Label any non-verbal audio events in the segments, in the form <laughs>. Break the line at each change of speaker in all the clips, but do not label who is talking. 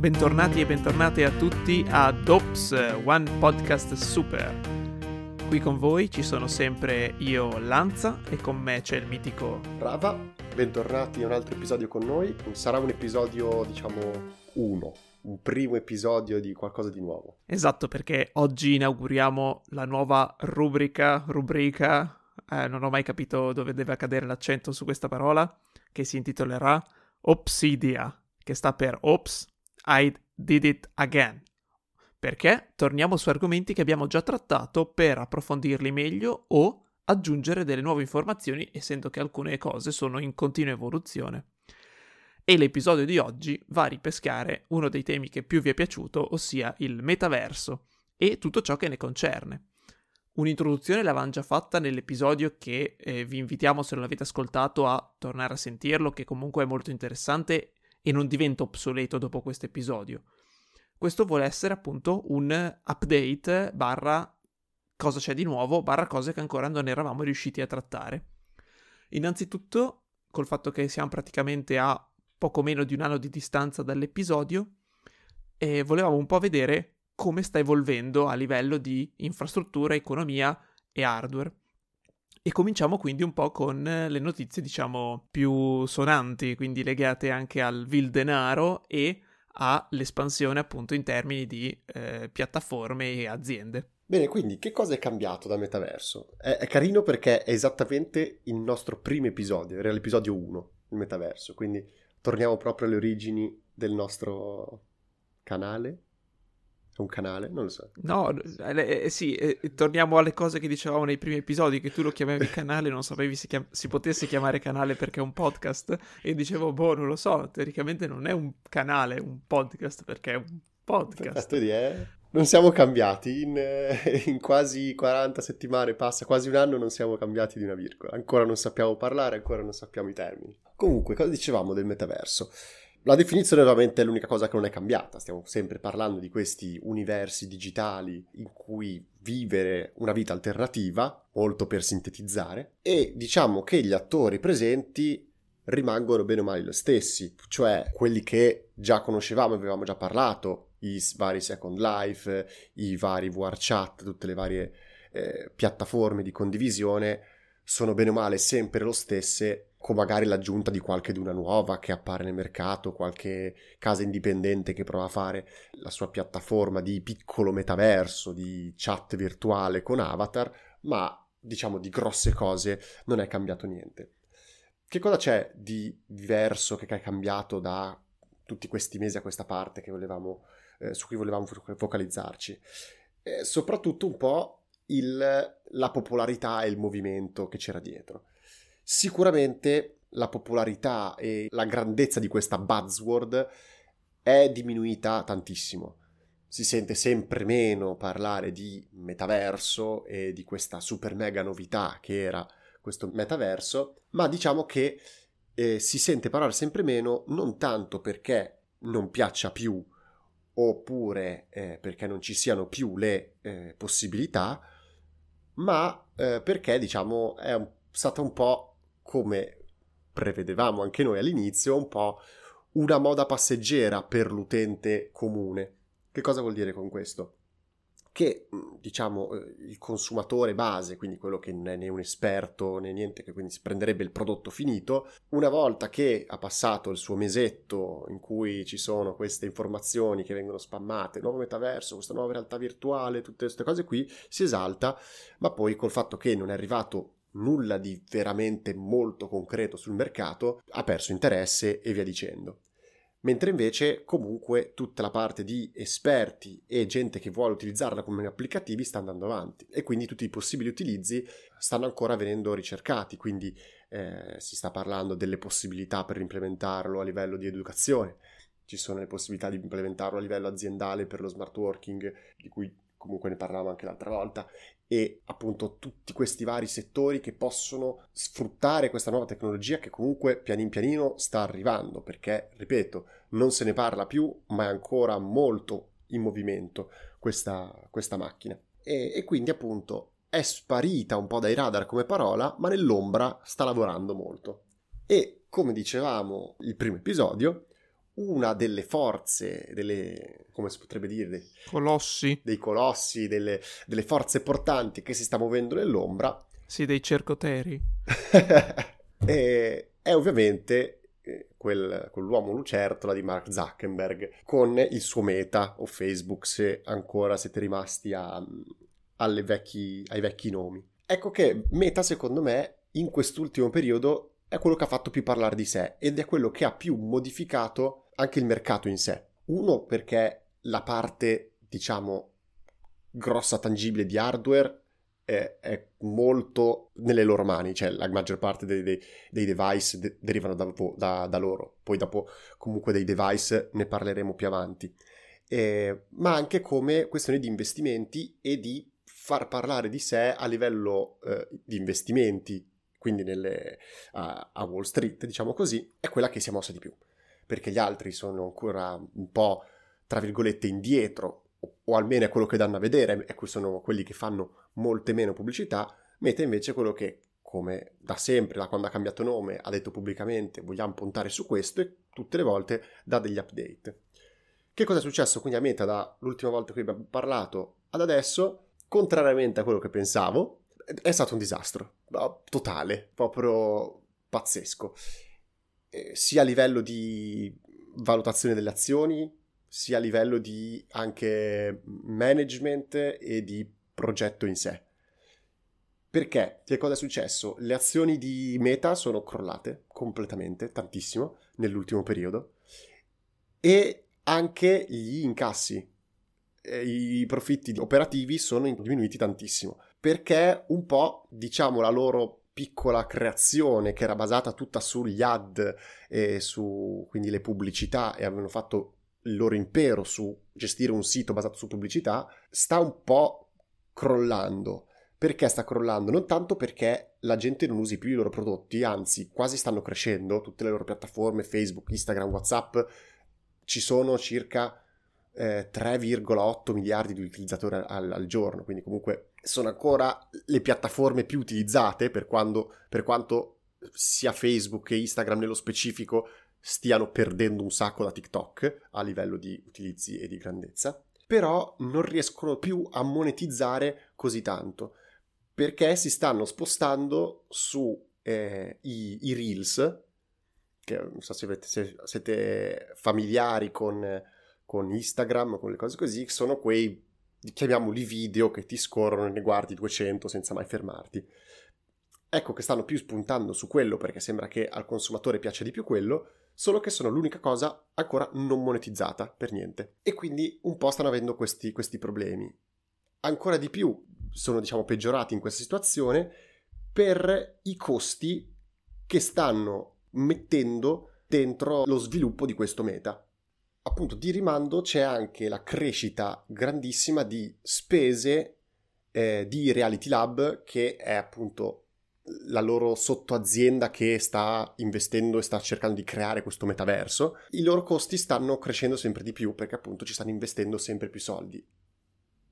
Bentornati e bentornate a tutti a DOPS, One Podcast Super. Qui con voi ci sono sempre io, Lanza, e con me c'è il mitico
Rava, bentornati a un altro episodio con noi. Sarà un episodio, diciamo, uno, un primo episodio di qualcosa di nuovo.
Esatto, perché oggi inauguriamo la nuova rubrica, rubrica, eh, non ho mai capito dove deve accadere l'accento su questa parola, che si intitolerà Opsidia, che sta per Ops, I did it again. Perché torniamo su argomenti che abbiamo già trattato per approfondirli meglio o aggiungere delle nuove informazioni, essendo che alcune cose sono in continua evoluzione. E l'episodio di oggi va a ripescare uno dei temi che più vi è piaciuto, ossia il metaverso e tutto ciò che ne concerne. Un'introduzione l'avevamo già fatta nell'episodio che eh, vi invitiamo, se non l'avete ascoltato, a tornare a sentirlo, che comunque è molto interessante e non diventa obsoleto dopo questo episodio. Questo vuole essere appunto un update barra cosa c'è di nuovo, barra cose che ancora non eravamo riusciti a trattare. Innanzitutto, col fatto che siamo praticamente a poco meno di un anno di distanza dall'episodio, eh, volevamo un po' vedere come sta evolvendo a livello di infrastruttura, economia e hardware. E cominciamo quindi un po' con le notizie, diciamo, più sonanti, quindi legate anche al vil denaro e all'espansione appunto in termini di eh, piattaforme e aziende.
Bene, quindi che cosa è cambiato da metaverso? È, è, carino perché è esattamente il nostro primo episodio, era l'episodio 1, il metaverso, quindi torniamo proprio alle origini del nostro canale, un canale? Non lo so.
No, eh, eh, sì, eh, torniamo alle cose che dicevamo nei primi episodi, che tu lo chiamavi <laughs> canale, non sapevi si, chiam- si, potesse chiamare canale perché è un podcast, e dicevo, boh, non lo so, teoricamente non è un canale, è un podcast perché è un podcast.
Di, eh? Non siamo cambiati, in, eh, in quasi 40 settimane passa, quasi un anno non siamo cambiati di una virgola, ancora non sappiamo parlare, ancora non sappiamo i termini. Comunque, cosa dicevamo del metaverso? La definizione ovviamente è l'unica cosa che non è cambiata, stiamo sempre parlando di questi universi digitali in cui vivere una vita alternativa, molto per sintetizzare, e diciamo che gli attori presenti rimangono bene o male lo stessi, cioè quelli che già conoscevamo, avevamo già parlato, i vari Second Life, i vari VR chat, tutte le varie eh, piattaforme di condivisione, sono bene o male sempre lo stesse con magari l'aggiunta di qualche d'una nuova che appare nel mercato, qualche casa indipendente che prova a fare la sua piattaforma di piccolo metaverso, di chat virtuale con avatar, ma diciamo di grosse cose non è cambiato niente. Che cosa c'è di diverso che è cambiato da tutti questi mesi a questa parte volevamo, eh, su cui volevamo focalizzarci? Eh, soprattutto un po' il, la popolarità e il movimento che c'era dietro. Sicuramente la popolarità e la grandezza di questa buzzword è diminuita tantissimo. Si sente sempre meno parlare di metaverso e di questa super mega novità che era questo metaverso, ma diciamo che eh, si sente parlare sempre meno non tanto perché non piaccia più oppure eh, perché non ci siano più le eh, possibilità, ma eh, perché diciamo è un, stata un po' come prevedevamo anche noi all'inizio, un po' una moda passeggera per l'utente comune. Che cosa vuol dire con questo? che diciamo il consumatore base, quindi quello che non è né un esperto né niente, che quindi si prenderebbe il prodotto finito, una volta che ha passato il suo mesetto in cui ci sono queste informazioni che vengono spammate, nuovo metaverso, questa nuova realtà virtuale, tutte queste cose qui, si esalta, ma poi col fatto che non è arrivato nulla di veramente molto concreto sul mercato, ha perso interesse e via dicendo. Mentre invece comunque tutta la parte di esperti e gente che vuole utilizzarla come applicativi sta andando avanti e quindi tutti i possibili utilizzi stanno ancora venendo ricercati, quindi eh, si sta parlando delle possibilità per implementarlo a livello di educazione, ci sono le possibilità di implementarlo a livello aziendale per lo smart working, di cui comunque ne parlavamo anche l'altra volta, e appunto tutti questi vari settori che possono sfruttare questa nuova tecnologia che comunque pianin pianino sta arrivando, perché, ripeto, non se ne parla più, ma è ancora molto in movimento questa, questa macchina. E, e quindi appunto è sparita un po' dai radar come parola, ma nell'ombra sta lavorando molto. E come dicevamo il primo episodio, una delle forze, delle, come si potrebbe dire, dei
colossi,
dei colossi delle, delle forze portanti che si sta muovendo nell'ombra.
Sì, dei cercoteri.
è, <laughs> è ovviamente eh, quel, quell'uomo lucertola di Mark Zuckerberg con il suo meta o Facebook se ancora siete rimasti a, vecchi, ai vecchi nomi. Ecco che Meta secondo me in quest'ultimo periodo è quello che ha fatto più parlare di sé ed è quello che ha più modificato anche il mercato in sé. Uno perché la parte, diciamo, grossa tangibile di hardware è, è molto nelle loro mani, cioè la maggior parte dei, dei, dei device de- derivano da, da, da, loro, poi dopo comunque dei device ne parleremo più avanti, eh, ma anche come questione di investimenti e di far parlare di sé a livello eh, di investimenti, quindi nelle, a, a Wall Street, diciamo così, è quella che si è mossa di più perché gli altri sono ancora un po', tra virgolette, indietro, o, almeno è quello che danno a vedere, e sono quelli che fanno molte meno pubblicità, Meta invece quello che, come da sempre, da quando ha cambiato nome, ha detto pubblicamente vogliamo puntare su questo e tutte le volte dà degli update. Che cosa è successo quindi a Meta dall'ultima volta che abbiamo parlato ad adesso? Contrariamente a quello che pensavo, è stato un disastro, totale, proprio pazzesco. Eh, sia a livello di valutazione delle azioni, sia a livello di anche management e di progetto in sé. Perché? Che cosa è successo? Le azioni di Meta sono crollate completamente, tantissimo, nell'ultimo periodo e anche gli incassi, i profitti operativi sono diminuiti tantissimo perché un po', diciamo, la loro piccola creazione che era basata tutta sugli ad e su quindi le pubblicità e avevano fatto il loro impero su gestire un sito basato su pubblicità, sta un po' crollando. Perché sta crollando? Non tanto perché la gente non usi più i loro prodotti, anzi quasi stanno crescendo, tutte le loro piattaforme, Facebook, Instagram, Whatsapp, ci sono circa eh, 3,8 miliardi di utilizzatori al, al, giorno, quindi comunque sono ancora le piattaforme più utilizzate per, quando, per quanto sia Facebook che Instagram nello specifico stiano perdendo un sacco da TikTok a livello di utilizzi e di grandezza, però non riescono più a monetizzare così tanto perché si stanno spostando su eh, i, Reels, che non so se, avete, se siete familiari con con Instagram, con le cose così, sono quei, chiamiamoli video, che ti scorrono e ne guardi 200 senza mai fermarti. Ecco che stanno più spuntando su quello perché sembra che al consumatore piaccia di più quello, solo che sono l'unica cosa ancora non monetizzata per niente. E quindi un po' stanno avendo questi, questi problemi. Ancora di più sono, diciamo, peggiorati in questa situazione per i costi che stanno mettendo dentro lo sviluppo di questo meta appunto di rimando c'è anche la crescita grandissima di spese eh, di Reality Lab che è appunto la loro sottoazienda che sta investendo e sta cercando di creare questo metaverso, i loro costi stanno crescendo sempre di più perché appunto ci stanno investendo sempre più soldi.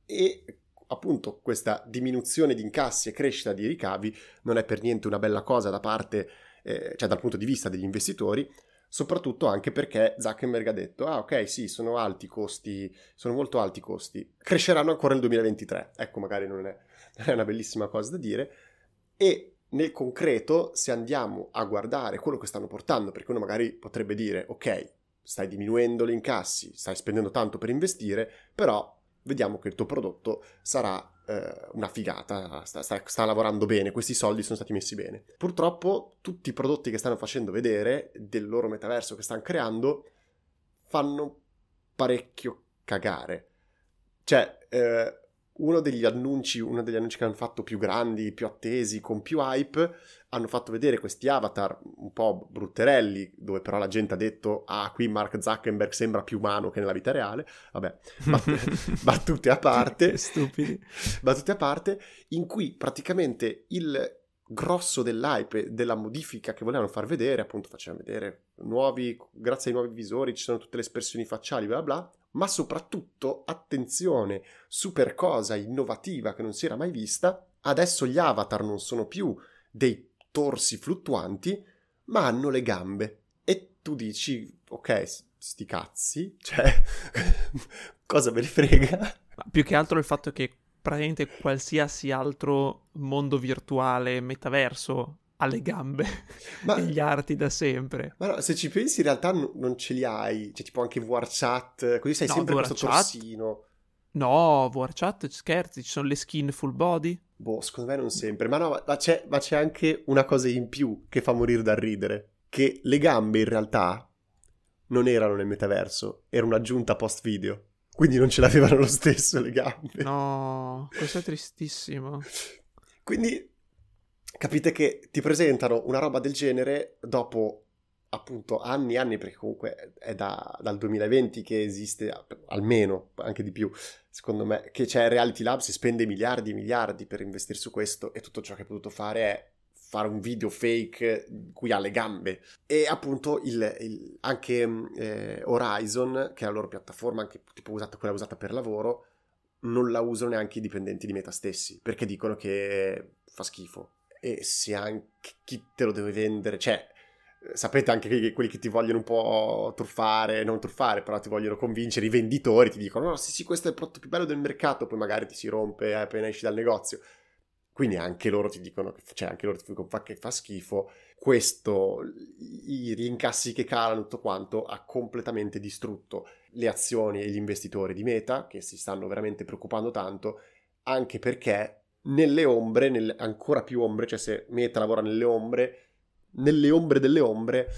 E appunto questa diminuzione di incassi e crescita di ricavi non è per niente una bella cosa da parte, eh, cioè dal punto di vista degli investitori, soprattutto anche perché Zuckerberg ha detto, ah ok sì, sono alti i costi, sono molto alti i costi, cresceranno ancora nel 2023, ecco magari non è, non è una bellissima cosa da dire, e nel concreto, se andiamo a guardare quello che stanno portando, perché uno magari potrebbe dire, ok, stai diminuendo gli incassi, stai spendendo tanto per investire, però vediamo che il tuo prodotto sarà eh, una figata, sta, sta, sta, lavorando bene, questi soldi sono stati messi bene. Purtroppo tutti i prodotti che stanno facendo vedere del loro metaverso che stanno creando fanno parecchio cagare. Cioè, eh, uno degli annunci, uno degli annunci che hanno fatto più grandi, più attesi, con più hype, hanno fatto vedere questi avatar un po' brutterelli, dove però la gente ha detto, ah, qui Mark Zuckerberg sembra più umano che nella vita reale. Vabbè, <laughs> battute a parte. <laughs>
Stupidi.
Battute a parte, in cui praticamente il grosso dell'hype, della modifica che volevano far vedere, appunto facevano vedere nuovi, grazie ai nuovi visori ci sono tutte le espressioni facciali, bla bla, ma soprattutto, attenzione, super cosa innovativa che non si era mai vista, adesso gli avatar non sono più dei torsi fluttuanti, ma hanno le gambe. E tu dici, ok, sti cazzi, <laughs> cioè, <laughs> cosa me ne frega?
Ma più che altro il fatto che praticamente qualsiasi altro mondo virtuale, metaverso, le gambe <laughs> ma, e gli arti da sempre.
Ma no, se ci pensi in realtà n- non ce li hai, cioè tipo anche VRChat, così sei no, sempre questo chat... torsino.
No, VRChat, scherzi, ci sono le skin full body.
Boh, secondo me non sempre, ma no, ma c'è, ma c'è anche una cosa in più che fa morire dal ridere, che le gambe in realtà non erano nel metaverso, era un'aggiunta post video. Quindi non ce l'avevano lo stesso le gambe.
No, questo è tristissimo. <laughs>
Quindi capite che ti presentano una roba del genere dopo appunto anni e anni, perché comunque è da, dal 2020 che esiste, almeno, anche di più, secondo me, che c'è Reality Lab, si spende miliardi e miliardi per investire su questo e tutto ciò che ha potuto fare è fare un video fake cui ha le gambe. E appunto il, il, anche eh, Horizon che è la loro piattaforma anche tipo usata, quella usata per lavoro non la usano neanche i dipendenti di Meta stessi perché dicono che fa schifo e se anche chi te lo deve vendere, cioè sapete anche che quelli che ti vogliono un po' truffare, non truffare, però ti vogliono convincere, i venditori ti dicono no, sì sì questo è il prodotto più bello del mercato, poi magari ti si rompe appena esci dal negozio. Quindi anche loro ti dicono, cioè anche loro ti dicono che fa schifo. Questo, i rincassi che calano, tutto quanto, ha completamente distrutto le azioni e gli investitori di Meta, che si stanno veramente preoccupando tanto, anche perché nelle ombre, nelle, ancora più ombre, cioè se Meta lavora nelle ombre, nelle ombre delle ombre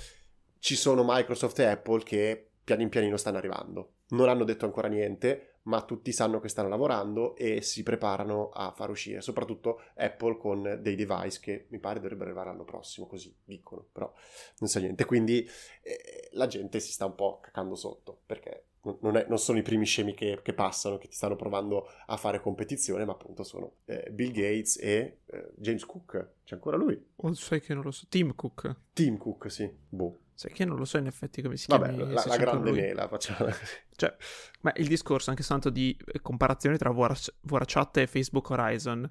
ci sono Microsoft e Apple che piano in pianino stanno arrivando. Non hanno detto ancora niente, ma tutti sanno che stanno lavorando e si preparano a far uscire, soprattutto Apple con dei device che mi pare dovrebbero arrivare l'anno prossimo, così dicono, però non so niente. Quindi eh, la gente si sta un po' cacando sotto, perché non, è, non, sono i primi scemi che, che, passano, che ti stanno provando a fare competizione, ma appunto sono eh, Bill Gates e eh, James Cook. C'è ancora lui?
Oh, sai che non lo so. Tim Cook.
Tim Cook, sì. Boh.
Sai che non lo so in effetti come si
Vabbè,
chiama.
La, la grande mela, facciamo <laughs>
Cioè, ma il discorso anche soltanto di eh, comparazione tra VRChat e Facebook Horizon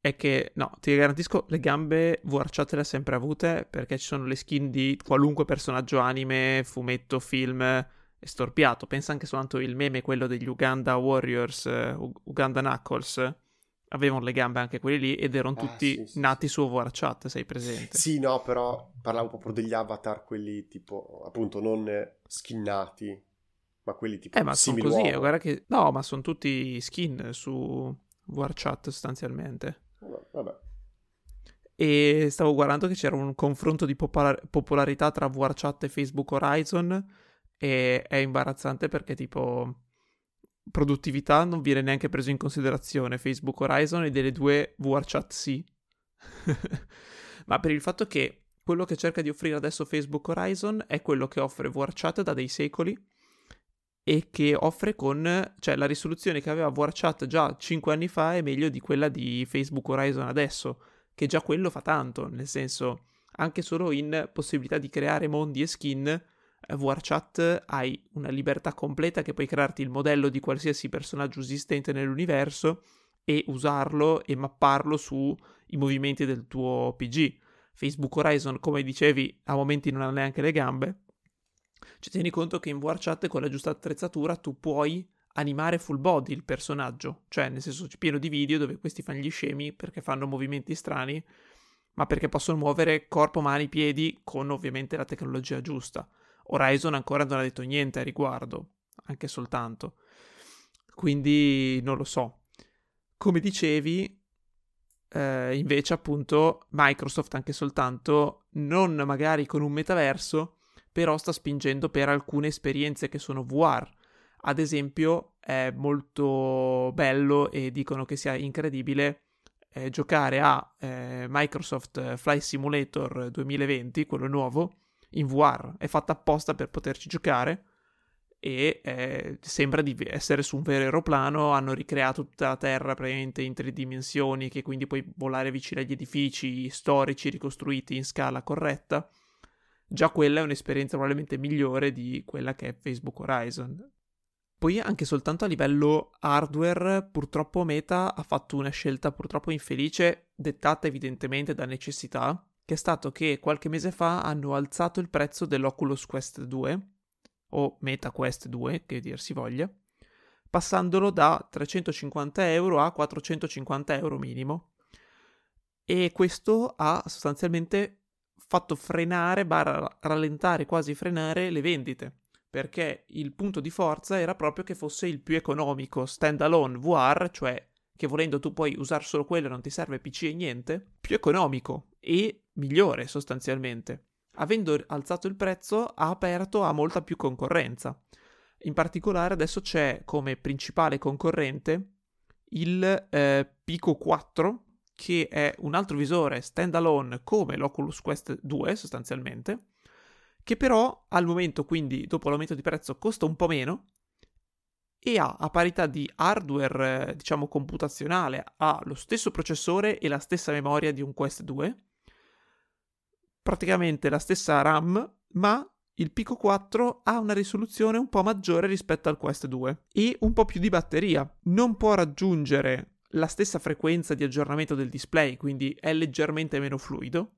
è che, no, ti garantisco, le gambe VRChat le ha sempre avute perché ci sono le skin di qualunque personaggio anime, fumetto, film storpiato. Pensa anche soltanto il meme, quello degli Uganda Warriors, uh, Uganda Knuckles. Avevano le gambe anche quelli lì ed erano ah, tutti sì, sì, nati sì. su VRChat, sei presente?
Sì, no, però parlavo proprio degli avatar, quelli tipo, appunto, non skinnati, ma quelli tipo
Eh, ma sono così, uomo. guarda che... No, ma sono tutti skin su VRChat sostanzialmente.
Vabbè, vabbè.
E stavo guardando che c'era un confronto di popolar- popolarità tra VRChat e Facebook Horizon e è imbarazzante perché tipo produttività non viene neanche preso in considerazione. Facebook Horizon e delle due VRChat sì. <laughs> Ma per il fatto che quello che cerca di offrire adesso Facebook Horizon è quello che offre VRChat da dei secoli e che offre con, cioè la risoluzione che aveva VRChat già 5 anni fa è meglio di quella di Facebook Horizon adesso, che già quello fa tanto, nel senso anche solo in possibilità di creare mondi e skin VRChat hai una libertà completa che puoi crearti il modello di qualsiasi personaggio esistente nell'universo e usarlo e mapparlo sui movimenti del tuo PG. Facebook Horizon, come dicevi, a momenti non ha neanche le gambe Cioè, tieni conto che in VR chat con la giusta attrezzatura tu puoi animare full body il personaggio, cioè nel senso c'è pieno di video dove questi fanno gli scemi perché fanno movimenti strani, ma perché possono muovere corpo, mani, piedi con ovviamente la tecnologia giusta. Horizon ancora non ha detto niente a riguardo, anche soltanto. Quindi non lo so. Come dicevi, eh, invece appunto Microsoft anche soltanto, non magari con un metaverso, però sta spingendo per alcune esperienze che sono VR. Ad esempio è molto bello e dicono che sia incredibile eh, giocare a eh, Microsoft Flight Simulator 2020, quello nuovo, in VR. È fatta apposta per poterci giocare e eh, sembra di essere su un vero aeroplano. Hanno ricreato tutta la Terra praticamente in tre dimensioni, che quindi puoi volare vicino agli edifici storici ricostruiti in scala corretta. Già quella è un'esperienza probabilmente migliore di quella che è Facebook Horizon. Poi anche soltanto a livello hardware, purtroppo Meta ha fatto una scelta purtroppo infelice, dettata evidentemente da necessità, che è stato che qualche mese fa hanno alzato il prezzo dell'Oculus Quest 2, o Meta Quest 2, che dir si voglia, passandolo da 350 euro a 450 euro minimo. E questo ha sostanzialmente fatto frenare, barra rallentare, quasi frenare le vendite perché il punto di forza era proprio che fosse il più economico standalone VR, cioè che volendo tu puoi usare solo quello e non ti serve PC e niente, più economico e migliore sostanzialmente. Avendo alzato il prezzo ha aperto a molta più concorrenza. In particolare adesso c'è come principale concorrente il eh, Pico 4, che è un altro visore standalone come l'Oculus Quest 2 sostanzialmente, che però al momento, quindi dopo l'aumento di prezzo, costa un po' meno e ha a parità di hardware, diciamo, computazionale, ha lo stesso processore e la stessa memoria di un Quest 2, praticamente la stessa RAM, ma il Pico 4 ha una risoluzione un po' maggiore rispetto al Quest 2 e un po' più di batteria. Non può raggiungere la stessa frequenza di aggiornamento del display, quindi è leggermente meno fluido,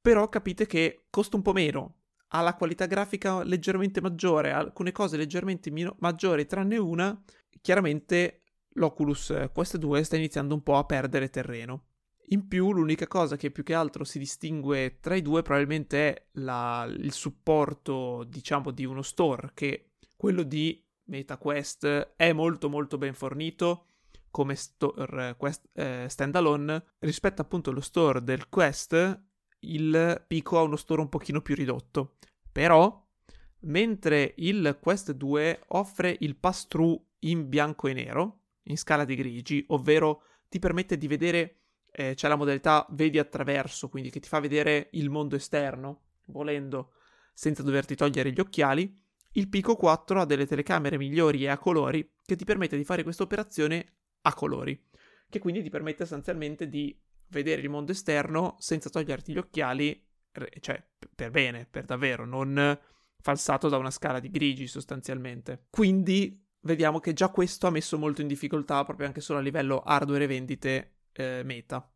però capite che costa un po' meno, ha la qualità grafica leggermente maggiore, alcune cose leggermente mino- maggiori, tranne una, chiaramente l'Oculus Quest 2 sta iniziando un po' a perdere terreno. In più, l'unica cosa che più che altro si distingue tra i due probabilmente è la, il supporto, diciamo, di uno store, che quello di MetaQuest è molto molto ben fornito come store Quest, eh, standalone rispetto appunto allo store del Quest il Pico ha uno store un pochino più ridotto. Però, mentre il Quest 2 offre il pass-through in bianco e nero, in scala di grigi, ovvero ti permette di vedere, eh, c'è la modalità vedi attraverso, quindi che ti fa vedere il mondo esterno, volendo, senza doverti togliere gli occhiali, il Pico 4 ha delle telecamere migliori e a colori che ti permette di fare questa operazione a colori, che quindi ti permette sostanzialmente di vedere il mondo esterno senza toglierti gli occhiali, cioè per bene, per davvero, non falsato da una scala di grigi sostanzialmente. Quindi vediamo che già questo ha messo molto in difficoltà proprio anche solo a livello hardware e vendite eh, Meta.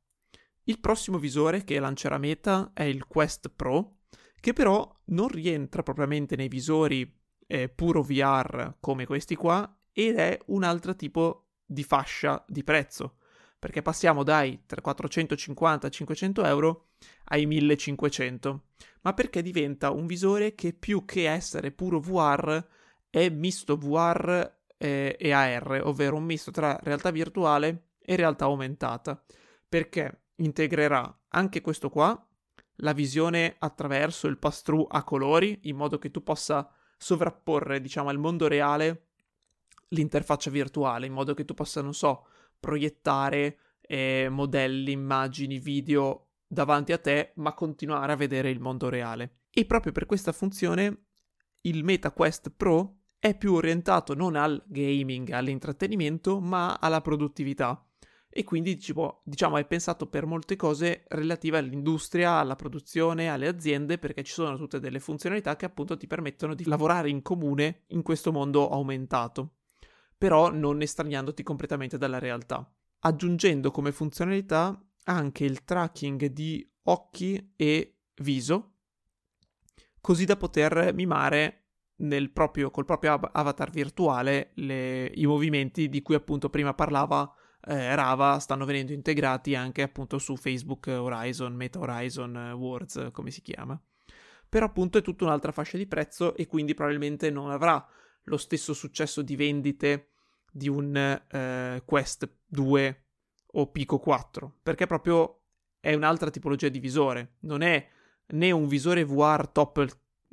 Il prossimo visore che lancerà Meta è il Quest Pro, che però non rientra propriamente nei visori eh, puro VR come questi qua ed è un altro tipo di fascia di prezzo perché passiamo dai 450-500 euro ai 1500, ma perché diventa un visore che più che essere puro VR è misto VR eh, e AR, ovvero un misto tra realtà virtuale e realtà aumentata, perché integrerà anche questo qua, la visione attraverso il pass-through a colori, in modo che tu possa sovrapporre, diciamo, al mondo reale l'interfaccia virtuale, in modo che tu possa, non so, proiettare eh, modelli, immagini, video davanti a te, ma continuare a vedere il mondo reale. E proprio per questa funzione il MetaQuest Pro è più orientato non al gaming, all'intrattenimento, ma alla produttività. E quindi diciamo è pensato per molte cose relative all'industria, alla produzione, alle aziende, perché ci sono tutte delle funzionalità che appunto ti permettono di lavorare in comune in questo mondo aumentato. Però non estraniandoti completamente dalla realtà, aggiungendo come funzionalità anche il tracking di occhi e viso, così da poter mimare proprio, col proprio avatar virtuale le, i movimenti di cui appunto prima parlava eh, Rava stanno venendo integrati anche appunto su Facebook Horizon, Meta Horizon Worlds, come si chiama. Però appunto è tutta un'altra fascia di prezzo e quindi probabilmente non avrà lo stesso successo di vendite di un eh, Quest 2 o Pico 4, perché proprio è un'altra tipologia di visore, non è né un visore VR top,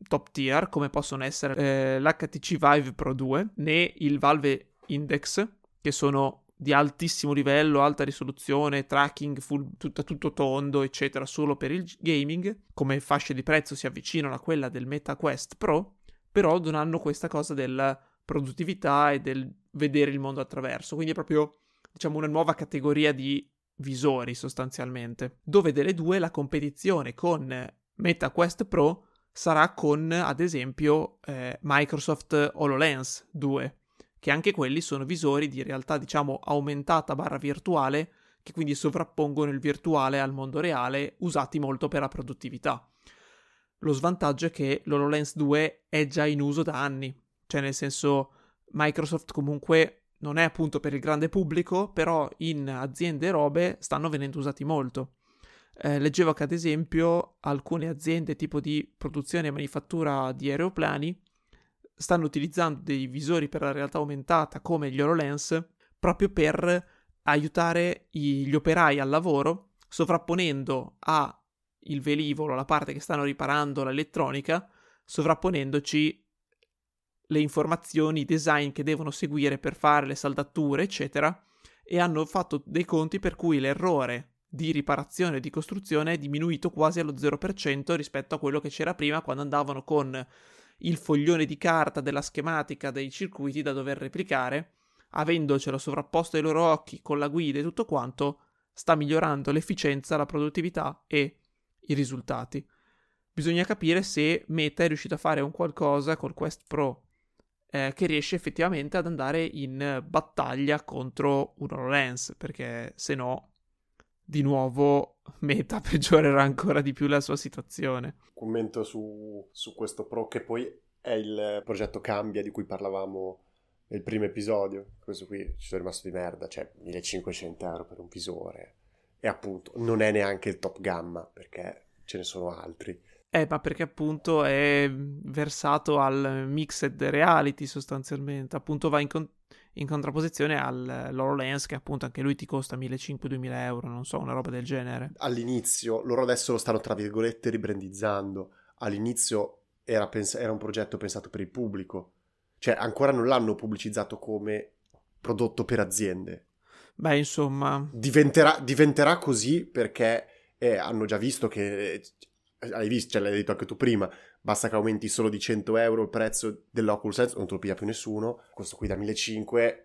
top tier come possono essere eh, l'HTC Vive Pro 2, né il Valve Index, che sono di altissimo livello, alta risoluzione, tracking full, tutto, tutto tondo, eccetera, solo per il gaming, come fasce di prezzo si avvicinano a quella del Meta Quest Pro, però non hanno questa cosa della produttività e del vedere il mondo attraverso, quindi è proprio, diciamo, una nuova categoria di visori sostanzialmente, dove delle due la competizione con Meta Quest Pro sarà con, ad esempio, eh, Microsoft HoloLens 2, che anche quelli sono visori di realtà diciamo aumentata barra virtuale che quindi sovrappongono il virtuale al mondo reale usati molto per la produttività. Lo svantaggio è che l'HoloLens 2 è già in uso da anni, cioè nel senso Microsoft comunque non è appunto per il grande pubblico, però in aziende e robe stanno venendo usati molto. Eh, leggevo che ad esempio alcune aziende tipo di produzione e manifattura di aeroplani stanno utilizzando dei visori per la realtà aumentata come gli HoloLens proprio per aiutare gli operai al lavoro sovrapponendo a il velivolo, la parte che stanno riparando, l'elettronica, sovrapponendoci le informazioni, i design che devono seguire per fare le saldature, eccetera, e hanno fatto dei conti per cui l'errore di riparazione e di costruzione è diminuito quasi allo 0% rispetto a quello che c'era prima quando andavano con il foglione di carta della schematica dei circuiti da dover replicare, avendocelo sovrapposto ai loro occhi con la guida e tutto quanto, sta migliorando l'efficienza, la produttività e i risultati. Bisogna capire se Meta è riuscito a fare un qualcosa col Quest Pro eh, che riesce effettivamente ad andare in battaglia contro un HoloLens, perché se no, di nuovo, Meta <laughs> peggiorerà ancora di più la sua situazione
commento su, su questo Pro che poi è il progetto Cambia di cui parlavamo nel primo episodio. Questo qui ci sono rimasto di merda, cioè 1500 euro per un visore. E appunto non è neanche il top gamma perché ce ne sono altri.
Eh, ma perché appunto è versato al mixed reality sostanzialmente. Appunto va in, con- in contrapposizione all'HoloLens che appunto anche lui ti costa 1500-2000 euro, non so, una roba del genere.
All'inizio, loro adesso lo stanno tra virgolette ribrandizzando, all'inizio era, pens- era un progetto pensato per il pubblico, cioè ancora non l'hanno pubblicizzato come prodotto per aziende.
Beh, insomma...
Diventerà, diventerà così perché eh, hanno già visto che... Eh, hai visto, ce l'hai detto anche tu prima, basta che aumenti solo di 100 euro il prezzo dell'Oculus Sense, non te lo piglia più nessuno, questo qui da 1500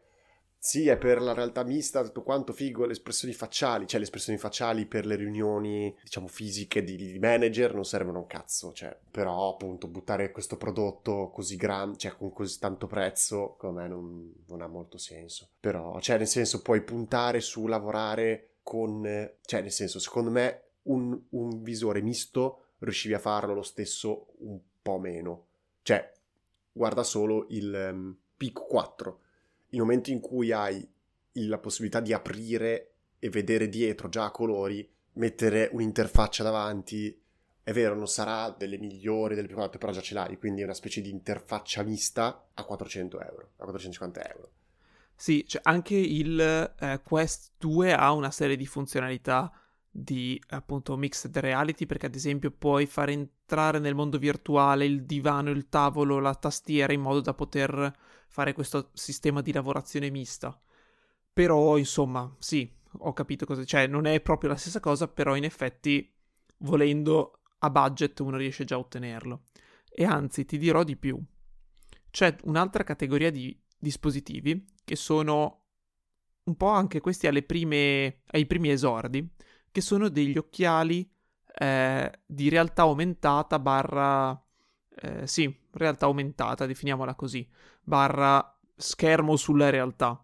sì, è per la realtà mista, tutto quanto figo, le espressioni facciali, cioè le espressioni facciali per le riunioni, diciamo, fisiche di, di manager non servono un cazzo, cioè, però appunto buttare questo prodotto così grande, cioè con così tanto prezzo, come me non, non ha molto senso. Però, cioè, nel senso, puoi puntare su lavorare con, cioè, nel senso, secondo me un, un visore misto riuscivi a farlo lo stesso un po' meno. Cioè, guarda solo il um, Pico 4. Il momento in cui hai la possibilità di aprire e vedere dietro già a colori, mettere un'interfaccia davanti, è vero, non sarà delle migliori delle più 4, però già ce l'hai, quindi è una specie di interfaccia mista a 400 euro, a 450 euro.
Sì, cioè anche il eh, Quest 2 ha una serie di funzionalità di appunto mixed reality perché ad esempio puoi far entrare nel mondo virtuale il divano, il tavolo, la tastiera in modo da poter fare questo sistema di lavorazione mista. Però insomma, sì, ho capito cosa, cioè non è proprio la stessa cosa, però in effetti volendo a budget uno riesce già a ottenerlo. E anzi, ti dirò di più. C'è un'altra categoria di dispositivi che sono un po' anche questi prime, ai primi esordi, che sono degli occhiali eh, di realtà aumentata barra... Eh, sì, realtà aumentata, definiamola così, barra schermo sulla realtà.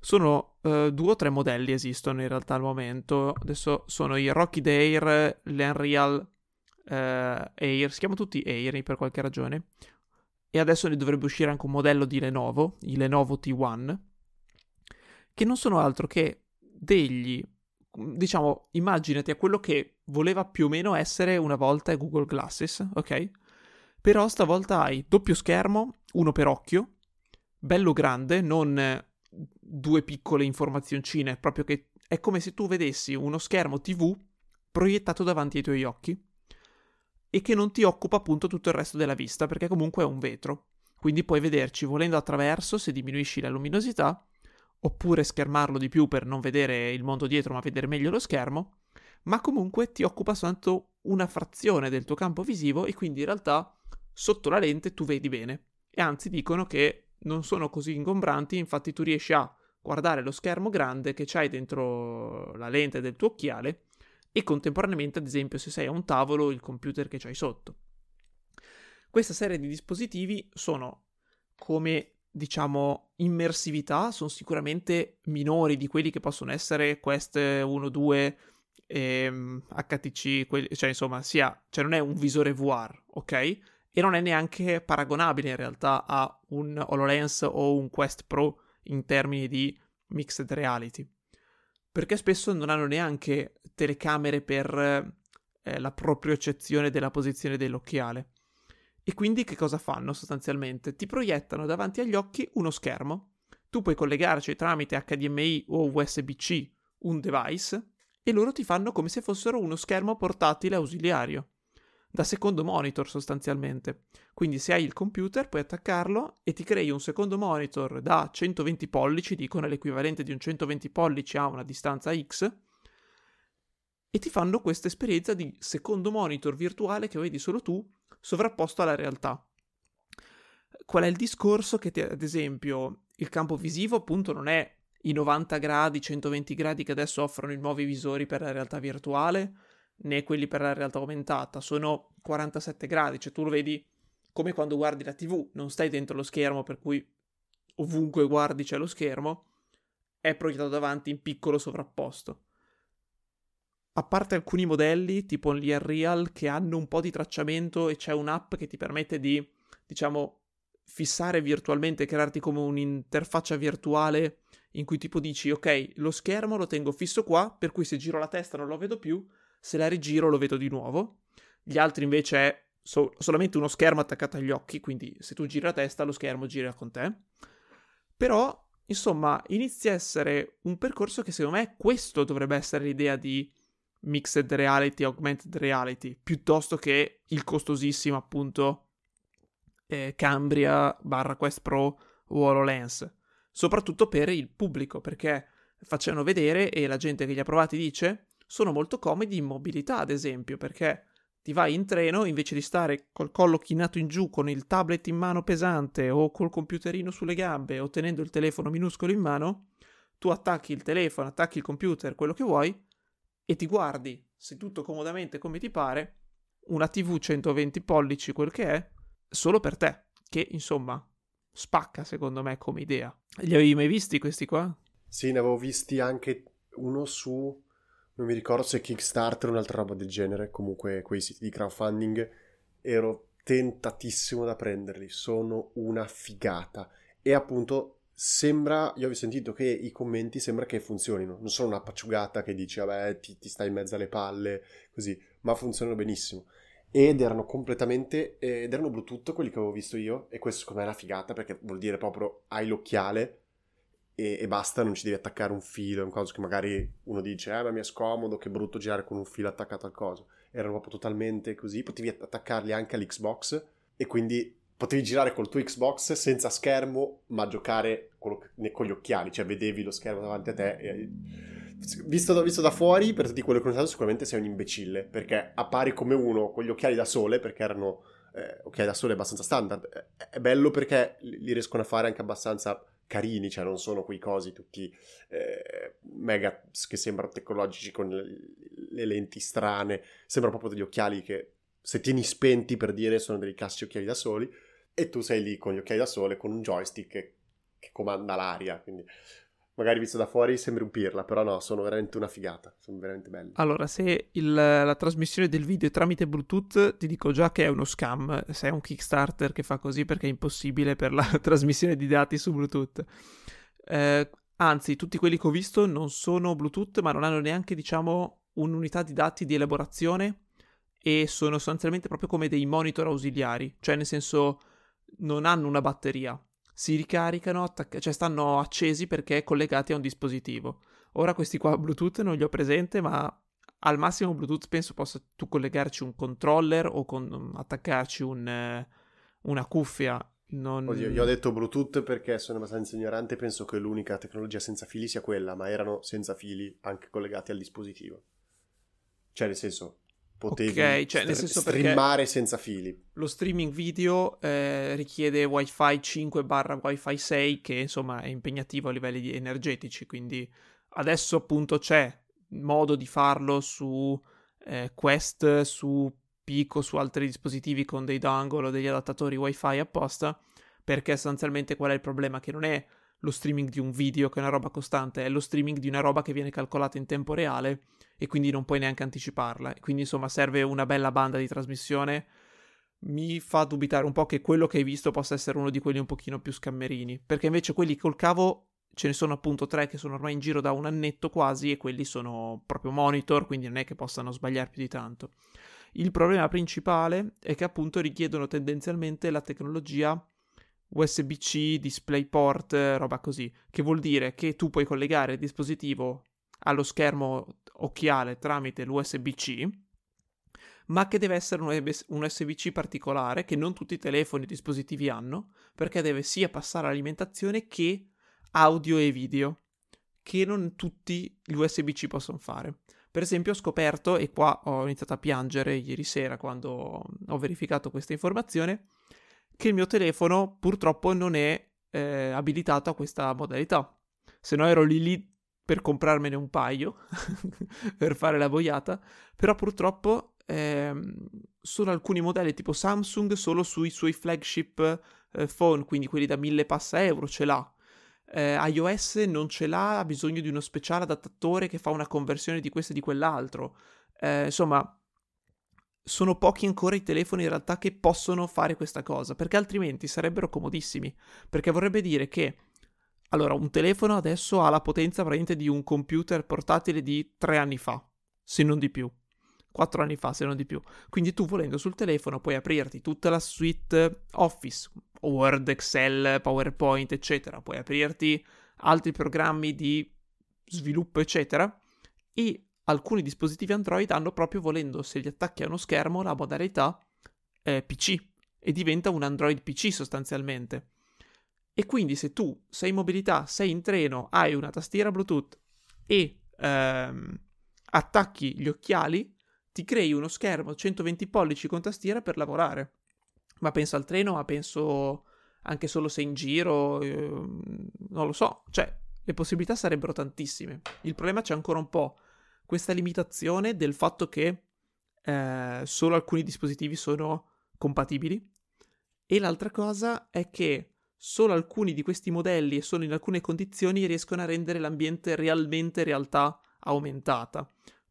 Sono eh, due o tre modelli esistono in realtà al momento. Adesso sono i Rocky Air, l'Unreal eh, Air, si chiamano tutti Air per qualche ragione. e adesso ne dovrebbe uscire anche un modello di Lenovo, il Lenovo T1, che non sono altro che degli, diciamo, immaginati a quello che voleva più o meno essere una volta Google Glasses, ok? Però stavolta hai doppio schermo, uno per occhio, bello grande, non due piccole informazioncine, proprio che è come se tu vedessi uno schermo TV proiettato davanti ai tuoi occhi e che non ti occupa appunto tutto il resto della vista perché comunque è un vetro. Quindi puoi vederci volendo attraverso se diminuisci la luminosità oppure schermarlo di più per non vedere il mondo dietro ma vedere meglio lo schermo, ma comunque ti occupa soltanto una frazione del tuo campo visivo e quindi in realtà sotto la lente tu vedi bene. E anzi dicono che non sono così ingombranti, infatti tu riesci a guardare lo schermo grande che c'hai dentro la lente del tuo occhiale e contemporaneamente, ad esempio, se sei a un tavolo, il computer che c'hai sotto. Questa serie di dispositivi sono come diciamo immersività sono sicuramente minori di quelli che possono essere Quest 1 2 ehm, HTC, quelli, cioè insomma, sia, cioè non è un visore VR, ok? E non è neanche paragonabile in realtà a un HoloLens o un Quest Pro in termini di mixed reality. Perché spesso non hanno neanche telecamere per eh, la propriocezione della posizione dell'occhiale. E quindi che cosa fanno sostanzialmente? Ti proiettano davanti agli occhi uno schermo. Tu puoi collegarci tramite HDMI o USB-C un device e loro ti fanno come se fossero uno schermo portatile ausiliario, da secondo monitor sostanzialmente. Quindi se hai il computer puoi attaccarlo e ti crei un secondo monitor da 120 pollici, dicono l'equivalente di un 120 pollici a una distanza X, e ti fanno questa esperienza di secondo monitor virtuale che vedi solo tu sovrapposto alla realtà. Qual è il discorso? Che, ad esempio, il campo visivo appunto non è i 90 gradi, 120 gradi che adesso offrono i nuovi visori per la realtà virtuale, né quelli per la realtà aumentata, sono 47 gradi, cioè tu lo vedi come quando guardi la TV, non stai dentro lo schermo per cui ovunque guardi c'è lo schermo, è proiettato davanti in piccolo sovrapposto a parte alcuni modelli tipo l'Unreal che hanno un po' di tracciamento e c'è un'app che ti permette di, diciamo, fissare virtualmente, crearti come un'interfaccia virtuale in cui tipo dici ok, lo schermo lo tengo fisso qua, per cui se giro la testa non lo vedo più, se la rigiro lo vedo di nuovo. Gli altri invece è so- solamente uno schermo attaccato agli occhi, quindi se tu giri la testa lo schermo gira con te. Però, insomma, inizia a essere un percorso che secondo me questo dovrebbe essere l'idea di mixed reality, augmented reality, piuttosto che il costosissimo appunto eh, Cambria barra Quest Pro o HoloLens, soprattutto per il pubblico, perché facevano vedere e la gente che li ha provati dice sono molto comodi in mobilità, ad esempio, perché ti vai in treno invece di stare col collo chinato in giù con il tablet in mano pesante o col computerino sulle gambe o tenendo il telefono minuscolo in mano, tu attacchi il telefono, attacchi il computer, quello che vuoi e ti guardi, seduto comodamente come ti pare, una TV 120 pollici, quel che è, solo per te, che insomma spacca secondo me come idea. Li avevi mai visti questi qua?
Sì, ne avevo visti anche uno su, non mi ricordo se Kickstarter o un'altra roba del genere, comunque quei siti di crowdfunding, ero tentatissimo da prenderli, sono una figata. E appunto sembra, io ho sentito che i commenti sembra che funzionino, non sono una pacciugata che dici vabbè ti, ti stai in mezzo alle palle, così, ma funzionano benissimo. Ed erano completamente, ed erano Bluetooth quelli che avevo visto io, e questo secondo me è una figata perché vuol dire proprio hai l'occhiale e, e basta, non ci devi attaccare un filo, un coso che magari uno dice eh ma mi è scomodo, che brutto girare con un filo attaccato al coso. Erano proprio totalmente così, potevi attaccarli anche all'Xbox e quindi potevi girare col tuo Xbox senza schermo, ma giocare con, gli occhiali, cioè vedevi lo schermo davanti a te. E, visto, da, visto da fuori, per tutti quello che ho notato, sicuramente sei un imbecille, perché appari come uno con gli occhiali da sole, perché erano eh, occhiali da sole abbastanza standard. È bello perché li riescono a fare anche abbastanza carini, cioè non sono quei cosi tutti eh, mega che sembrano tecnologici con le, le lenti strane, sembrano proprio degli occhiali che se tieni spenti per dire sono dei classici occhiali da soli e tu sei lì con gli occhiali da sole con un joystick che, che comanda l'aria. Quindi magari visto da fuori sembri un pirla, però no, sono veramente una figata, sono veramente belli.
Allora, se il, la trasmissione del video è tramite Bluetooth, ti dico già che è uno scam, se è un Kickstarter che fa così perché è impossibile per la <laughs> trasmissione di dati su Bluetooth. Eh, anzi, tutti quelli che ho visto non sono Bluetooth, ma non hanno neanche, diciamo, un'unità di dati di elaborazione e sono sostanzialmente proprio come dei monitor ausiliari, cioè nel senso non hanno una batteria, si ricaricano, attacca- cioè stanno accesi perché collegati a un dispositivo. Ora questi qua Bluetooth non li ho presente, ma al massimo Bluetooth penso possa tu collegarci un controller o con, attaccarci un, eh, una cuffia. Non...
Oddio, io ho detto Bluetooth perché sono abbastanza ignorante, penso che l'unica tecnologia senza fili sia quella, ma erano senza fili anche collegati al dispositivo. Cioè, nel senso, potevi
Ok, cioè, perché-
streamare senza fili.
Lo streaming video eh, richiede Wi-Fi 5 barra Wi-Fi 6 che insomma è impegnativo a livelli energetici, quindi adesso appunto c'è modo di farlo su eh, Quest, su Pico, su altri dispositivi con dei dongle o degli adattatori Wi-Fi apposta, perché sostanzialmente qual è il problema? Che non è lo streaming di un video che è una roba costante, è lo streaming di una roba che viene calcolata in tempo reale e quindi non puoi neanche anticiparla. E Quindi insomma serve una bella banda di trasmissione. Mi fa dubitare un po' che quello che hai visto possa essere uno di quelli un pochino più scammerini, perché invece quelli col cavo ce ne sono appunto tre che sono ormai in giro da un annetto quasi e quelli sono proprio monitor, quindi non è che possano sbagliare più di tanto. Il problema principale è che appunto richiedono tendenzialmente la tecnologia USB-C, DisplayPort, roba così, che vuol dire che tu puoi collegare il dispositivo allo schermo occhiale tramite l'USB-C, ma che deve essere un USB- un USB-C particolare che non tutti i telefoni e dispositivi hanno, perché deve sia passare all'alimentazione che audio e video, che non tutti gli USB-C possono fare. Per esempio ho scoperto, e qua ho iniziato a piangere ieri sera quando ho verificato questa informazione, che il mio telefono purtroppo non è eh, abilitato a questa modalità. Se no ero lì lì per comprarmene un paio, <laughs> per fare la boiata, però purtroppo ehm, sono alcuni modelli tipo Samsung solo sui suoi flagship eh, phone, quindi quelli da 1000 passa euro ce l'ha. Eh, iOS non ce l'ha, ha bisogno di uno speciale adattatore che fa una conversione di questo e di quell'altro. Eh, insomma, sono pochi ancora i telefoni in realtà che possono fare questa cosa, perché altrimenti sarebbero comodissimi, perché vorrebbe dire che allora un telefono adesso ha la potenza praticamente di un computer portatile di tre anni fa, se non di più. Quattro anni fa, se non di più. Quindi tu volendo sul telefono puoi aprirti tutta la suite Office, Word, Excel, PowerPoint, eccetera. Puoi aprirti altri programmi di sviluppo, eccetera. E alcuni dispositivi Android hanno proprio volendo, se li attacchi a uno schermo, la modalità eh, PC e diventa un Android PC sostanzialmente. E quindi se tu sei in mobilità, sei in treno, hai una tastiera Bluetooth e ehm, attacchi gli occhiali, ti crei uno schermo 120 pollici con tastiera per lavorare. Ma penso al treno, ma penso anche solo se in giro, eh, non lo so, cioè le possibilità sarebbero tantissime. Il problema c'è ancora un po' questa limitazione del fatto che eh, solo alcuni dispositivi sono compatibili e l'altra cosa è che solo alcuni di questi modelli e solo in alcune condizioni riescono a rendere l'ambiente realmente realtà aumentata.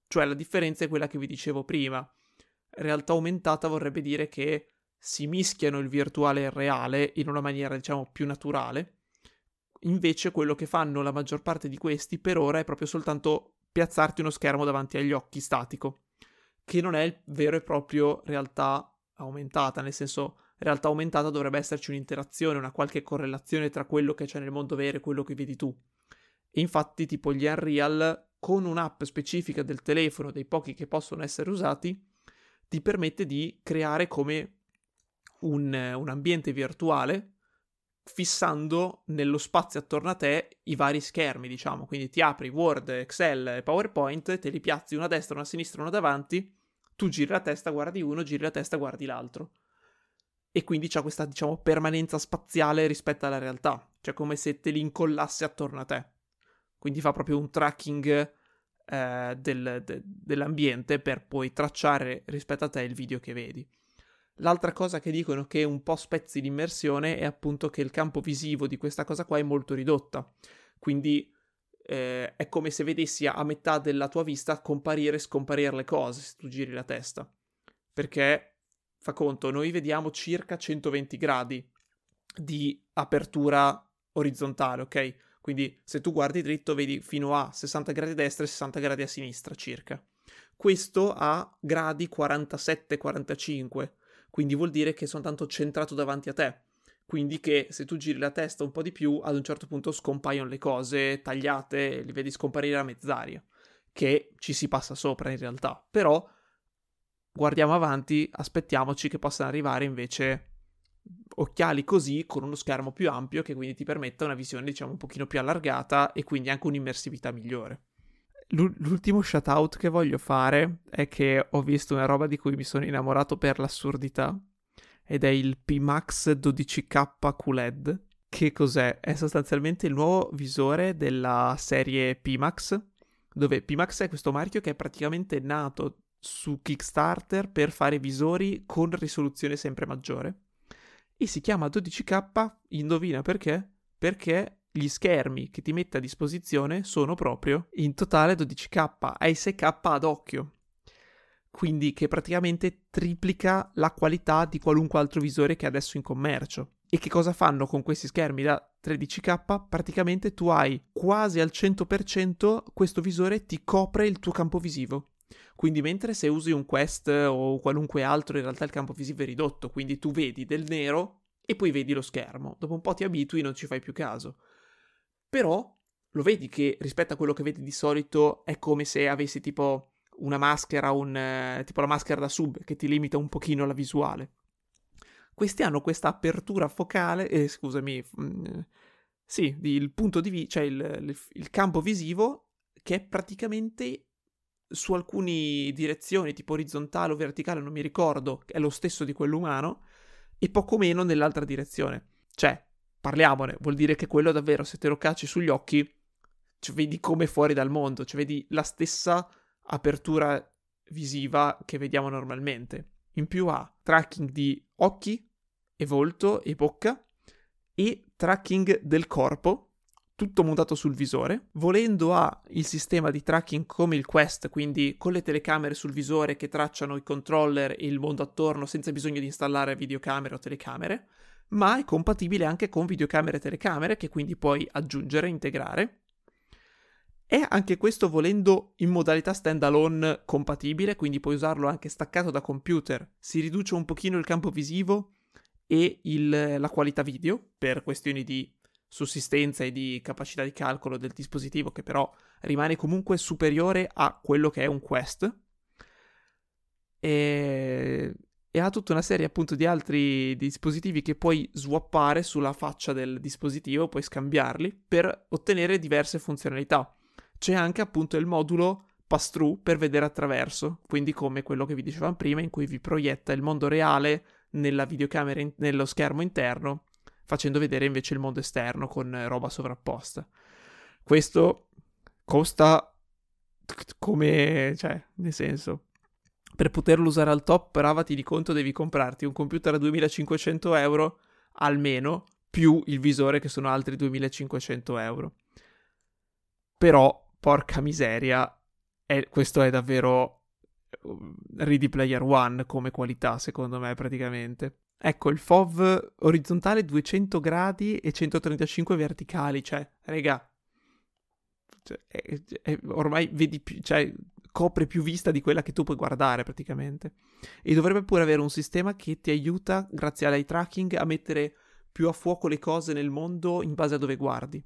Cioè la differenza è quella che vi dicevo prima. Realtà aumentata vorrebbe dire che si mischiano il virtuale e il reale in una maniera, diciamo, più naturale. Invece quello che fanno la maggior parte di questi per ora è proprio soltanto piazzarti uno schermo davanti agli occhi statico, che non è il vero e proprio realtà aumentata, nel senso realtà aumentata dovrebbe esserci un'interazione, una qualche correlazione tra quello che c'è nel mondo vero e quello che vedi tu. E infatti, tipo gli Unreal, con un'app specifica del telefono, dei pochi che possono essere usati, ti permette di creare come un, un ambiente virtuale fissando nello spazio attorno a te i vari schermi, diciamo. Quindi ti apri Word, Excel e PowerPoint, te li piazzi una a destra, una a sinistra, una davanti, tu giri la testa, guardi uno, giri la testa, guardi l'altro e quindi c'è questa, diciamo, permanenza spaziale rispetto alla realtà, cioè come se te li incollasse attorno a te. Quindi fa proprio un tracking eh, del, de, dell'ambiente per poi tracciare rispetto a te il video che vedi. L'altra cosa che dicono che un po' spezzi l'immersione è appunto che il campo visivo di questa cosa qua è molto ridotta. Quindi eh, è come se vedessi a metà della tua vista comparire e scomparire le cose se tu giri la testa. Perché, fa conto, noi vediamo circa 120 gradi di apertura orizzontale, ok? Quindi se tu guardi dritto vedi fino a 60 gradi a destra e 60 gradi a sinistra circa. Questo a gradi 47-45, quindi vuol dire che sono tanto centrato davanti a te. Quindi che se tu giri la testa un po' di più, ad un certo punto scompaiono le cose tagliate, li vedi scomparire a mezz'aria, che ci si passa sopra in realtà. Però guardiamo avanti, aspettiamoci che possano arrivare invece occhiali così con uno schermo più ampio che quindi ti permetta una visione diciamo un pochino più allargata e quindi anche un'immersività migliore. L'ultimo shout out che voglio fare è che ho visto una roba di cui mi sono innamorato per l'assurdità ed è il Pimax 12K QLED. Che cos'è? È sostanzialmente il nuovo visore della serie Pimax, dove Pimax è questo marchio che è praticamente nato su Kickstarter per fare visori con risoluzione sempre maggiore e si chiama 12K, indovina perché? Perché gli schermi che ti mette a disposizione sono proprio in totale 12K, hai 6K ad occhio. Quindi che praticamente triplica la qualità di qualunque altro visore che è adesso in commercio. E che cosa fanno con questi schermi da 13K? Praticamente tu hai quasi al 100% questo visore ti copre il tuo campo visivo. Quindi mentre se usi un Quest o qualunque altro in realtà il campo visivo è ridotto, quindi tu vedi del nero e poi vedi lo schermo. Dopo un po' ti abitui e non ci fai più caso. Però lo vedi che rispetto a quello che vedi di solito è come se avessi tipo una maschera, un, eh, tipo la maschera da sub che ti limita un pochino la visuale. Questi hanno questa apertura focale, eh, scusami, mh, mm, sì, il punto di vista, cioè il, il, campo visivo che è praticamente su alcune direzioni, tipo orizzontale o verticale, non mi ricordo, è lo stesso di quello umano, e poco meno nell'altra direzione. Cioè, parliamone, vuol dire che quello davvero, se te lo cacci sugli occhi, cioè, vedi come fuori dal mondo, cioè vedi la stessa apertura visiva che vediamo normalmente. In più ha tracking di occhi e volto e bocca e tracking del corpo tutto montato sul visore. Volendo ha il sistema di tracking come il Quest, quindi con le telecamere sul visore che tracciano i controller e il mondo attorno senza bisogno di installare videocamere o telecamere, ma è compatibile anche con videocamere e telecamere che quindi puoi aggiungere integrare. È anche questo volendo in modalità standalone compatibile, quindi puoi usarlo anche staccato da computer. Si riduce un pochino il campo visivo e il, la qualità video per questioni di sussistenza e di capacità di calcolo del dispositivo che però rimane comunque superiore a quello che è un Quest e, e ha tutta una serie appunto di altri dispositivi che puoi swappare sulla faccia del dispositivo, puoi scambiarli per ottenere diverse funzionalità. C'è anche appunto il modulo pass-through per vedere attraverso, quindi come quello che vi dicevamo prima in cui vi proietta il mondo reale nella videocamera, in- nello schermo interno facendo vedere invece il mondo esterno con roba sovrapposta. Questo costa come, cioè, nel senso, per poterlo usare al top, bravati di conto devi comprarti un computer a 2500 euro almeno, più il visore che sono altri 2500 euro. Però, porca miseria, è, questo è davvero uh, Ready Player One come qualità, secondo me, praticamente. Ecco, il FOV orizzontale 200 gradi e 135 verticali, cioè, raga, cioè, è, è, ormai vedi più, cioè, copre più vista di quella che tu puoi guardare praticamente. E dovrebbe pure avere un sistema che ti aiuta, grazie all'eye tracking, a mettere più a fuoco le cose nel mondo in base a dove guardi.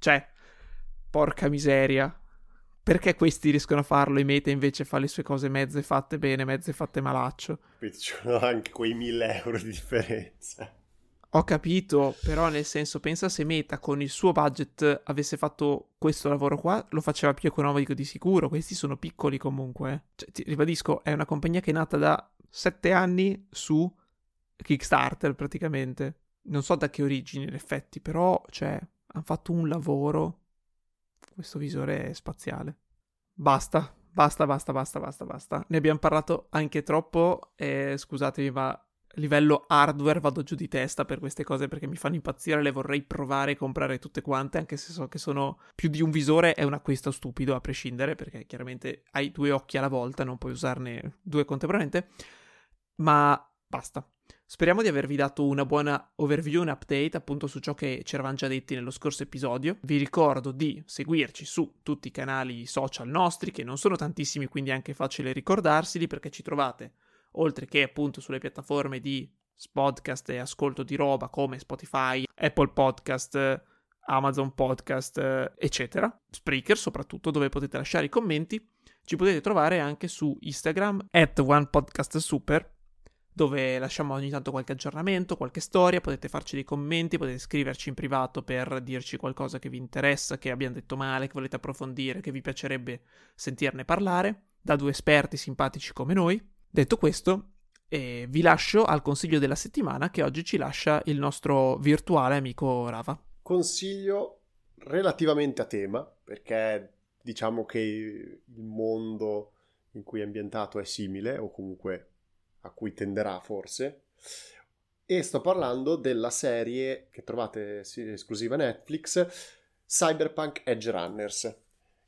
Cioè, porca miseria, perché questi riescono a farlo e Meta invece fa le sue cose mezze fatte bene, mezze fatte malaccio?
Ci sono anche quei 1000 euro di differenza.
Ho capito, però nel senso, pensa se Meta con il suo budget avesse fatto questo lavoro qua, lo faceva più economico di sicuro. Questi sono piccoli comunque. Eh. Cioè, ti ribadisco, è una compagnia che è nata da 7 anni su Kickstarter praticamente. Non so da che origini in effetti, però, cioè, hanno fatto un lavoro questo visore spaziale. Basta, basta, basta, basta, basta, basta. Ne abbiamo parlato anche troppo e scusatemi, ma livello hardware vado giù di testa per queste cose perché mi fanno impazzire, le vorrei provare e comprare tutte quante, anche se so che sono più di un visore, è un acquisto stupido a prescindere, perché chiaramente hai due occhi alla volta, non puoi usarne due contemporaneamente, ma basta. Speriamo di avervi dato una buona overview, un update appunto su ciò che ci eravamo già detti nello scorso episodio. Vi ricordo di seguirci su tutti i canali social nostri, che non sono tantissimi, quindi è anche facile ricordarseli perché ci trovate oltre che appunto sulle piattaforme di podcast e ascolto di roba come Spotify, Apple Podcast, Amazon Podcast, eccetera. Spreaker soprattutto dove potete lasciare i commenti. Ci potete trovare anche su Instagram at OnePodcastSuper dove lasciamo ogni tanto qualche aggiornamento, qualche storia, potete farci dei commenti, potete scriverci in privato per dirci qualcosa che vi interessa, che abbiamo detto male, che volete approfondire, che vi piacerebbe sentirne parlare, da due esperti simpatici come noi. Detto questo, eh, vi lascio al consiglio della settimana che oggi ci lascia il nostro virtuale amico Rava.
Consiglio relativamente a tema, perché diciamo che il mondo in cui è ambientato è simile, o comunque a cui tenderà forse. E sto parlando della serie che trovate esclusiva Netflix, Cyberpunk Edge Runners.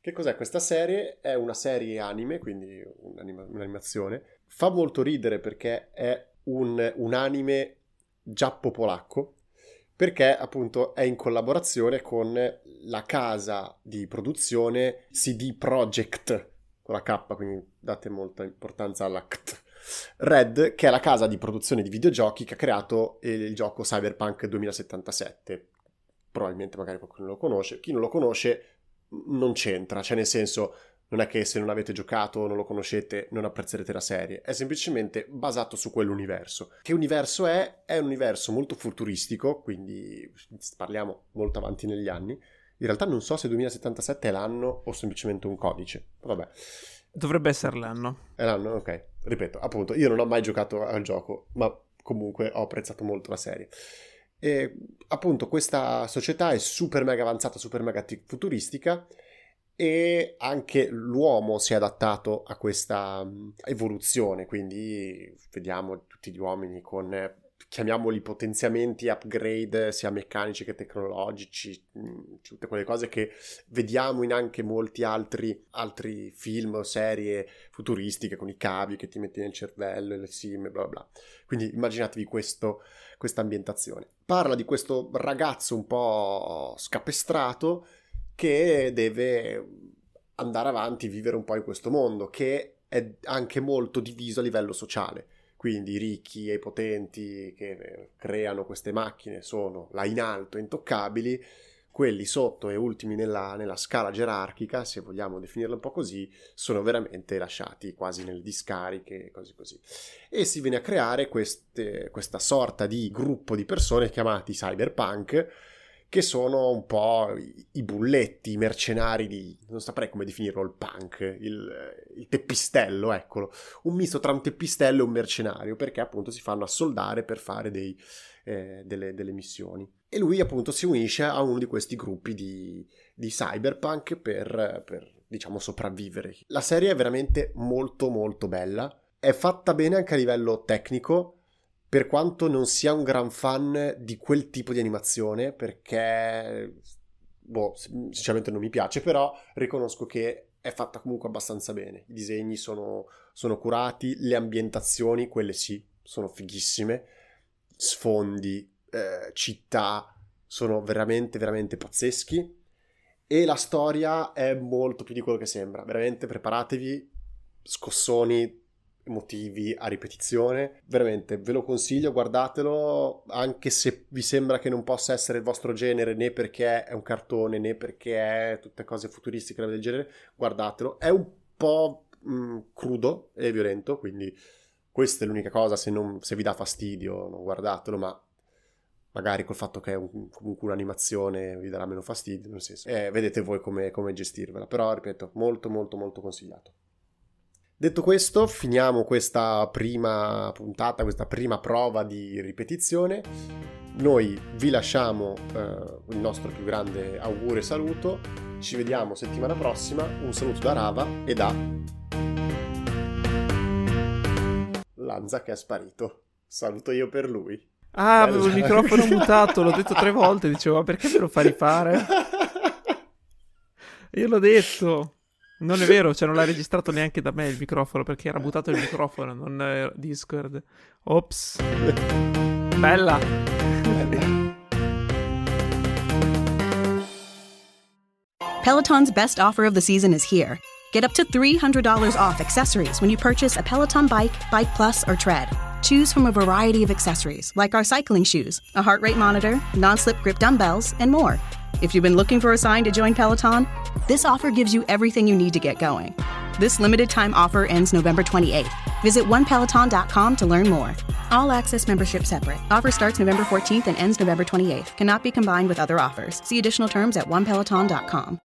Che cos'è questa serie? È una serie anime, quindi un'anima- un'animazione. Fa molto ridere perché è un, un anime giappo-polacco, perché appunto è in collaborazione con la casa di produzione CD Projekt, con la K, quindi date molta importanza alla CT Red, che è la casa di produzione di videogiochi che ha creato il gioco Cyberpunk 2077. Probabilmente magari qualcuno lo conosce. Chi non lo conosce non c'entra, cioè nel senso non è che se non avete giocato o non lo conoscete non apprezzerete la serie, è semplicemente basato su quell'universo. Che universo è? È un universo molto futuristico, quindi parliamo molto avanti negli anni. In realtà non so se 2077 è l'anno o semplicemente un codice. Vabbè.
Dovrebbe essere l'anno.
È l'anno, ok. Ripeto, appunto, io non ho mai giocato al gioco, ma comunque ho apprezzato molto la serie. E appunto questa società è super mega avanzata, super mega futuristica e anche l'uomo si è adattato a questa evoluzione, quindi vediamo tutti gli uomini con chiamiamoli potenziamenti, upgrade sia meccanici che tecnologici, mm, tutte quelle cose che vediamo in anche molti altri, altri film o serie futuristiche con i cavi che ti metti nel cervello le sim bla bla. Quindi immaginatevi questa ambientazione. Parla di questo ragazzo un po' scapestrato che deve andare avanti, vivere un po' in questo mondo, che è anche molto diviso a livello sociale quindi i ricchi e i potenti che creano queste macchine sono là in alto, intoccabili, quelli sotto e ultimi nella, nella, scala gerarchica, se vogliamo definirla un po' così, sono veramente lasciati quasi nelle discariche e così così. E si viene a creare queste, questa sorta di gruppo di persone chiamati cyberpunk, che sono un po' i bulletti, i mercenari di... non saprei come definirlo, il punk, il, il, teppistello, eccolo. Un misto tra un teppistello e un mercenario, perché appunto si fanno assoldare per fare dei, eh, delle, delle, missioni. E lui appunto si unisce a uno di questi gruppi di, di cyberpunk per, per, diciamo, sopravvivere. La serie è veramente molto molto bella, è fatta bene anche a livello tecnico, per quanto non sia un gran fan di quel tipo di animazione, perché, boh, sinceramente non mi piace, però riconosco che è fatta comunque abbastanza bene. I disegni sono, sono curati, le ambientazioni, quelle sì, sono fighissime, sfondi, eh, città, sono veramente, veramente pazzeschi. E la storia è molto più di quello che sembra. Veramente preparatevi, scossoni motivi a ripetizione. Veramente ve lo consiglio, guardatelo, anche se vi sembra che non possa essere il vostro genere, né perché è un cartone, né perché è tutte cose futuristiche del genere, guardatelo. È un po' mh, mm, crudo e violento, quindi questa è l'unica cosa, se, non, se vi dà fastidio non guardatelo, ma magari col fatto che è un, comunque un'animazione vi darà meno fastidio, nel senso, eh, vedete voi come, come gestirvela, però ripeto, molto molto molto consigliato. Detto questo, finiamo questa prima puntata, questa prima prova di ripetizione. Noi vi lasciamo eh, il nostro più grande augurio e saluto. Ci vediamo settimana prossima. Un saluto da Rava e da Lanza che è sparito. Saluto io per lui.
Ah, avevo il microfono <laughs> mutato, l'ho detto tre volte, dicevo, ma perché me lo fa rifare? <laughs> Io l'ho detto. Non è vero, cioè non l'ha registrato neanche da me il microfono perché era mutato il microfono, non eh, Discord. Ops. Bella.
Peloton's best offer of the season is here. Get up to $300 off accessories when you purchase a Peloton bike, Bike Plus, or Tread. Choose from a variety of accessories like our cycling shoes, a heart rate monitor, non slip grip dumbbells, and more. If you've been looking for a sign to join Peloton, this offer gives you everything you need to get going. This limited time offer ends November 28th. Visit onepeloton.com to learn more. All access membership separate. Offer starts November 14th and ends November 28th. Cannot be combined with other offers. See additional terms at onepeloton.com.